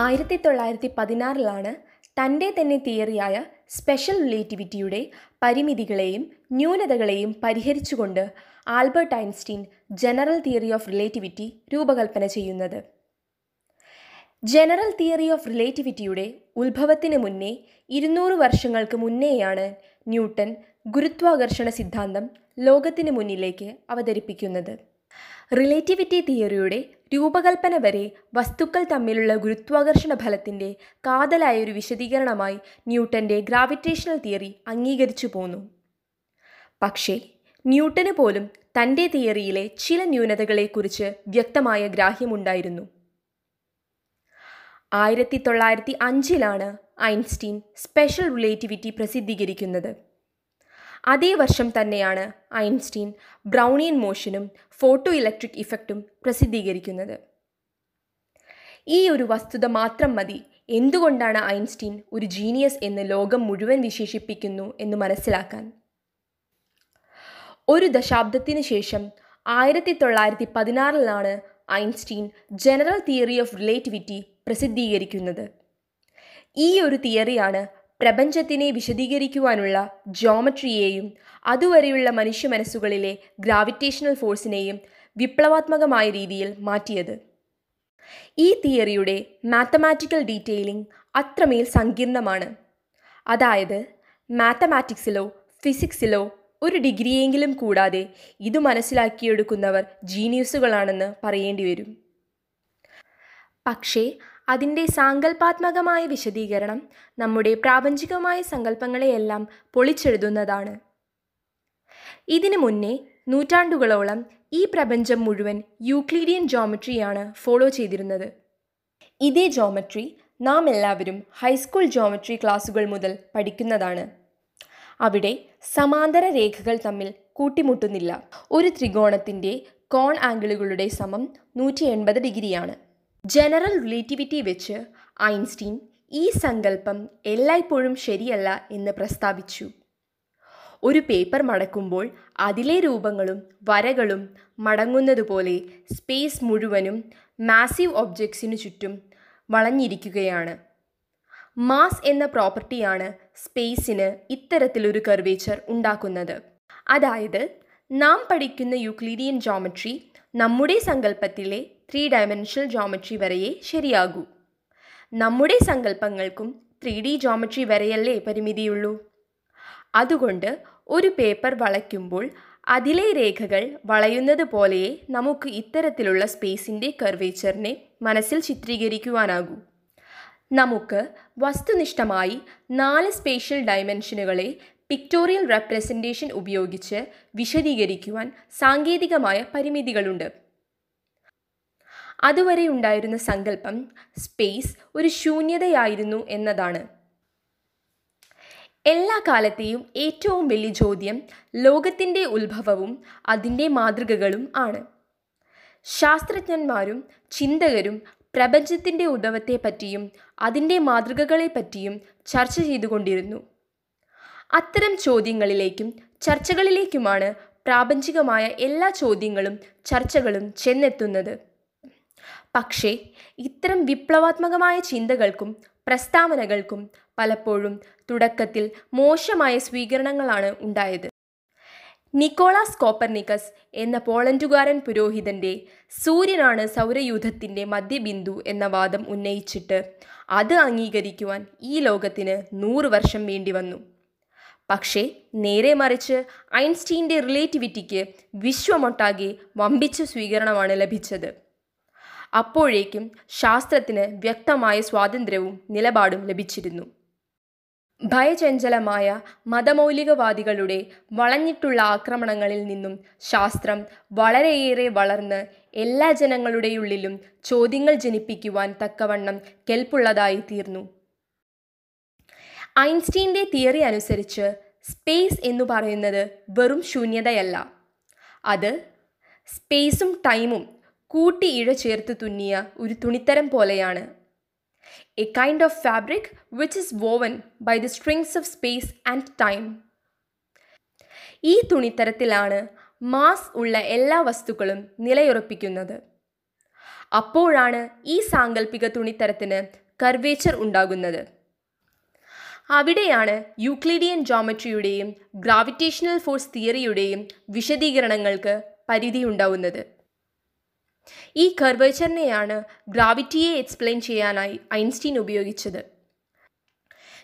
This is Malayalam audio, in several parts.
ആയിരത്തി തൊള്ളായിരത്തി പതിനാറിലാണ് തന്റെ തന്നെ തിയറിയായ സ്പെഷ്യൽ റിലേറ്റിവിറ്റിയുടെ പരിമിതികളെയും ന്യൂനതകളെയും പരിഹരിച്ചുകൊണ്ട് Albert Einstein general theory of relativity രൂപകൽപ്പന ചെയ്യുന്നത്. ജനറൽ തിയറി ഓഫ് റിലേറ്റിവിറ്റിയുടെ ഉത്ഭവത്തിന് മുന്നേ ഇരുന്നൂറ് വർഷങ്ങൾക്ക് മുന്നേയാണ് ന്യൂട്ടൺ ഗുരുത്വാകർഷണ സിദ്ധാന്തം ലോകത്തിന് മുന്നിലേക്ക് അവതരിപ്പിക്കുന്നത്. റിലേറ്റിവിറ്റി തിയറിയുടെ രൂപകൽപ്പന വരെ വസ്തുക്കൾ തമ്മിലുള്ള ഗുരുത്വാകർഷണ ഫലത്തിന്റെ കാതലായൊരു വിശദീകരണമായി ന്യൂട്ടന്റെ ഗ്രാവിറ്റേഷണൽ തിയറി അംഗീകരിച്ചു പോന്നു. പക്ഷേ ന്യൂട്ടന് പോലും തന്റെ തിയറിയിലെ ചില ന്യൂനതകളെക്കുറിച്ച് വ്യക്തമായ ഗ്രാഹ്യമുണ്ടായിരുന്നു. ആയിരത്തി തൊള്ളായിരത്തി അഞ്ചിലാണ് ഐൻസ്റ്റീൻ സ്പെഷ്യൽ റിലേറ്റിവിറ്റി പ്രസിദ്ധീകരിക്കുന്നത്. അതേ വർഷം തന്നെയാണ് ഐൻസ്റ്റീൻ ബ്രൗണിയൻ മോഷനും ഫോട്ടോ ഇലക്ട്രിക് ഇഫക്റ്റും പ്രസിദ്ധീകരിക്കുന്നത്. ഈ ഒരു വസ്തുത മാത്രം മതി. എന്തുകൊണ്ടാണ് ഐൻസ്റ്റീൻ ഒരു ജീനിയസ് എന്ന് ലോകം മുഴുവൻ വിശേഷിപ്പിക്കുന്നു എന്ന് മനസ്സിലാക്കാൻ? ഒരു ദശാബ്ദത്തിന് ശേഷം ആയിരത്തി തൊള്ളായിരത്തി പതിനാറിലാണ് Einstein general theory of relativity പ്രസിദ്ധീകരിക്കുന്നത്. ഈ ഒരു തിയറിയാണ് പ്രപഞ്ചത്തിനെ വിശദീകരിക്കുവാനുള്ള ജോമട്രിയെയും അതുവരെയുള്ള മനുഷ്യ മനസ്സുകളിലെ ഗ്രാവിറ്റേഷണൽ ഫോഴ്സിനെയും വിപ്ലവാത്മകമായ രീതിയിൽ മാറ്റിയത്. ഈ തിയറിയുടെ മാത്തമാറ്റിക്കൽ ഡീറ്റെയിലിംഗ് അത്രമേൽ സങ്കീർണമാണ്. അതായത് മാത്തമാറ്റിക്സിലോ ഫിസിക്സിലോ ഒരു ഡിഗ്രിയെങ്കിലും കൂടാതെ ഇത് മനസ്സിലാക്കിയെടുക്കുന്നവർ ജീനിയസുകളാണെന്ന് പറയേണ്ടി വരും പക്ഷേ അതിന്റെ സാങ്കല്പാത്മകമായ വിശദീകരണം നമ്മുടെ പ്രാപഞ്ചികമായ സങ്കല്പങ്ങളെയെല്ലാം പൊളിച്ചെഴുതുന്നതാണ്. ഇതിനു മുന്നേ നൂറ്റാണ്ടുകളോളം ഈ പ്രപഞ്ചം മുഴുവൻ യൂക്ലീഡിയൻ ജോമട്രിയാണ് ഫോളോ ചെയ്തിരുന്നത്. ഇതേ ജോമട്രി നാം എല്ലാവരും ഹൈസ്കൂൾ ജോമട്രി ക്ലാസ്സുകൾ മുതൽ പഠിക്കുന്നതാണ്. അവിടെ സമാന്തര രേഖകൾ തമ്മിൽ കൂട്ടിമുട്ടുന്നില്ല. ഒരു ത്രികോണത്തിന്റെ കോൺ ആംഗിളുകളുടെ സമം നൂറ്റി എൺപത് ഡിഗ്രിയാണ്. ജനറൽ റിലേറ്റിവിറ്റി വെച്ച് ഐൻസ്റ്റീൻ ഈ സങ്കല്പം എല്ലായ്പ്പോഴും ശരിയല്ല എന്ന് പ്രസ്താവിച്ചു. ഒരു പേപ്പർ മടക്കുമ്പോൾ അതിലെ രൂപങ്ങളും വരകളും മടങ്ങുന്നതുപോലെ സ്പേസ് മുഴുവനും മാസീവ് ഒബ്ജക്ട്സിനു ചുറ്റും വളഞ്ഞിരിക്കുകയാണ്. മാസ് എന്ന പ്രോപ്പർട്ടിയാണ് സ്പേസിന് ഇത്തരത്തിലൊരു കർവേച്ചർ ഉണ്ടാക്കുന്നത്. അതായത് നാം പഠിക്കുന്ന യൂക്ലീഡിയൻ ജോമട്രി നമ്മുടെ സങ്കല്പത്തിലെ ത്രീ ഡയമെൻഷണൽ ജോമെട്രി വരെയേ ശരിയാകൂ. നമ്മുടെ സങ്കല്പങ്ങൾക്കും ത്രീ ഡി ജോമെട്രി വരെയല്ലേ പരിമിതിയുള്ളൂ. അതുകൊണ്ട് ഒരു പേപ്പർ വളയ്ക്കുമ്പോൾ അതിലെ രേഖകൾ വളയുന്നത് പോലെയേ നമുക്ക് ഇത്തരത്തിലുള്ള സ്പേസിന്റെ കർവേച്ചറിനെ മനസ്സിൽ ചിത്രീകരിക്കുവാനാകൂ. നമുക്ക് വസ്തുനിഷ്ഠമായി നാല് സ്പേഷ്യൽ ഡയമെൻഷനുകളെ പിക്ടോറിയൽ റെപ്രസെന്റേഷൻ ഉപയോഗിച്ച് വിശദീകരിക്കുവാൻ സാങ്കേതികമായ പരിമിതികളുണ്ട്. അതുവരെ ഉണ്ടായിരുന്ന സങ്കല്പം സ്പേസ് ഒരു ശൂന്യതയായിരുന്നു എന്നതാണ്. എല്ലാ കാലത്തെയും ഏറ്റവും വലിയ ചോദ്യം ലോകത്തിന്റെ ഉത്ഭവവും അതിന്റെ മാതൃകകളും ആണ്. ശാസ്ത്രജ്ഞന്മാരും ചിന്തകരും പ്രപഞ്ചത്തിന്റെ ഉദ്ഭവത്തെപ്പറ്റിയും അതിന്റെ മാതൃകകളെപ്പറ്റിയും ചർച്ച ചെയ്തുകൊണ്ടിരുന്നു. അത്തരം ചോദ്യങ്ങളിലേക്കും ചർച്ചകളിലേക്കുമാണ് പ്രാപഞ്ചികമായ എല്ലാ ചോദ്യങ്ങളും ചർച്ചകളും ചെന്നെത്തുന്നത്. പക്ഷേ ഇത്തരം വിപ്ലവാത്മകമായ ചിന്തകൾക്കും പ്രസ്താവനകൾക്കും പലപ്പോഴും തുടക്കത്തിൽ മോശമായ സ്വീകരണങ്ങളാണ് ഉണ്ടായത്. നിക്കോളാസ് കോപ്പർനിക്കസ് എന്ന പോളണ്ടുകാരൻ പുരോഹിതന്റെ സൂര്യനാണ് സൗരയൂഥത്തിന്റെ മധ്യബിന്ദു എന്ന വാദം ഉന്നയിച്ചിട്ട് അത് അംഗീകരിക്കുവാൻ ഈ ലോകത്തിന് നൂറ് വർഷം വേണ്ടി വന്നു പക്ഷേ നേരെ മറിച്ച് ഐൻസ്റ്റീന്റെ റിലേറ്റിവിറ്റിക്ക് വിശ്വമൊട്ടാകെ വമ്പിച്ച സ്വീകരണമാണ് ലഭിച്ചത്. അപ്പോഴേക്കും ശാസ്ത്രത്തിന് വ്യക്തമായ സ്വാതന്ത്ര്യവും നിലപാടും ലഭിച്ചിരുന്നു. ഭയചഞ്ചലമായ മതമൗലികവാദികളുടെ വളഞ്ഞിട്ടുള്ള ആക്രമണങ്ങളിൽ നിന്നും ശാസ്ത്രം വളരെയേറെ വളർന്ന് എല്ലാ ജനങ്ങളുടെയുള്ളിലും ചോദ്യങ്ങൾ ജനിപ്പിക്കുവാൻ തക്കവണ്ണം കെൽപ്പുള്ളതായി തീർന്നു. ഐൻസ്റ്റീന്റെ തിയറി അനുസരിച്ച് സ്പേസ് എന്ന് പറയുന്നത് വെറും ശൂന്യതയല്ല. അത് സ്പേസും ടൈമും കൂട്ടി ഇഴ ചേർത്ത് തുന്നിയ ഒരു തുണിത്തരം പോലെയാണ്. A kind of fabric which is woven by the strings of space and time ഈ തുണിത്തരത്തിലാണ് മാസ് ഉള്ള എല്ലാ വസ്തുക്കളും നിലയുറപ്പിക്കുന്നത്. അപ്പോഴാണ് ഈ സാങ്കല്പിക തുണിത്തരത്തിന് കർവേച്ചർ ഉണ്ടാകുന്നത്. അവിടെയാണ് യൂക്ലിഡിയൻ ജോമെട്രിയുടെയും ഗ്രാവിറ്റേഷണൽ ഫോഴ്സ് തിയറിയുടെയും വിശദീകരണങ്ങൾക്ക് പരിധിയുണ്ടാവുന്നത് ഈ കർവേച്ചറിനെയാണ് ഗ്രാവിറ്റിയെ എക്സ്പ്ലെയിൻ ചെയ്യാനായി ഐൻസ്റ്റീൻ ഉപയോഗിച്ചത്.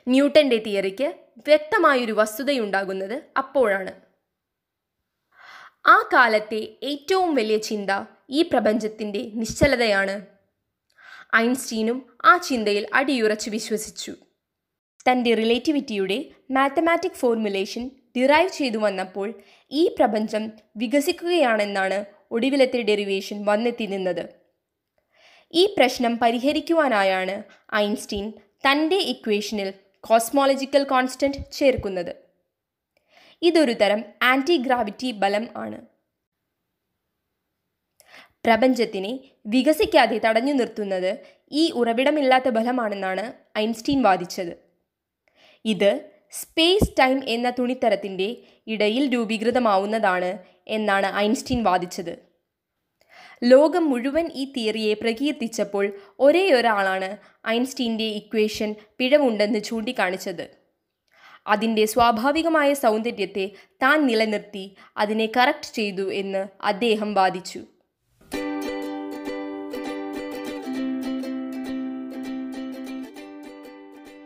ന്യൂട്ടന്റെ തിയറിക്ക് വ്യക്തമായൊരു വസ്തുതയുണ്ടാകുന്നത് അപ്പോഴാണ്. ആ കാലത്തെ ഏറ്റവും വലിയ ചിന്ത ഈ പ്രപഞ്ചത്തിന്റെ നിശ്ചലതയാണ്. ഐൻസ്റ്റീനും ആ ചിന്തയിൽ അടിയുറച്ച് വിശ്വസിച്ചു. തന്റെ റിലേറ്റിവിറ്റിയുടെ മാത്തമാറ്റിക് ഫോർമുലേഷൻ ഡിറൈവ് ചെയ്തു വന്നപ്പോൾ ഈ പ്രപഞ്ചം വികസിക്കുകയാണെന്നാണ് ഒടുവിലത്തെ ഡെറിവേഷൻ വന്നെത്തി നിന്നത്. ഈ പ്രശ്നം പരിഹരിക്കുവാനായാണ് ഐൻസ്റ്റീൻ തന്റെ ഇക്വേഷനിൽ കോസ്മോളജിക്കൽ കോൺസ്റ്റന്റ് ചേർക്കുന്നത്. ഇതൊരു തരം ആന്റി ഗ്രാവിറ്റി ബലം ആണ്. പ്രപഞ്ചത്തിനെ വികസിക്കാതെ തടഞ്ഞു നിർത്തുന്നത് ഈ ഉറവിടമില്ലാത്ത ബലമാണെന്നാണ് ഐൻസ്റ്റീൻ വാദിച്ചത്. ഇത് സ്പേസ് ടൈം എന്ന തുണിത്തരത്തിന്റെ ഇടയിൽ രൂപീകൃതമാവുന്നതാണ് എന്നാണ് ഐൻസ്റ്റീൻ വാദിച്ചത്. ലോകം മുഴുവൻ ഈ തിയറിയെ പ്രകീർത്തിച്ചപ്പോൾ ഒരേ ഒരാളാണ് ഐൻസ്റ്റീന്റെ ഇക്വേഷൻ പിഴവുണ്ടെന്ന് ചൂണ്ടിക്കാണിച്ചത്. അതിന്റെ സ്വാഭാവികമായ സൗന്ദര്യത്തെ താൻ നിലനിർത്തി അതിനെ കറക്റ്റ് ചെയ്തു എന്ന് അദ്ദേഹം വാദിച്ചു.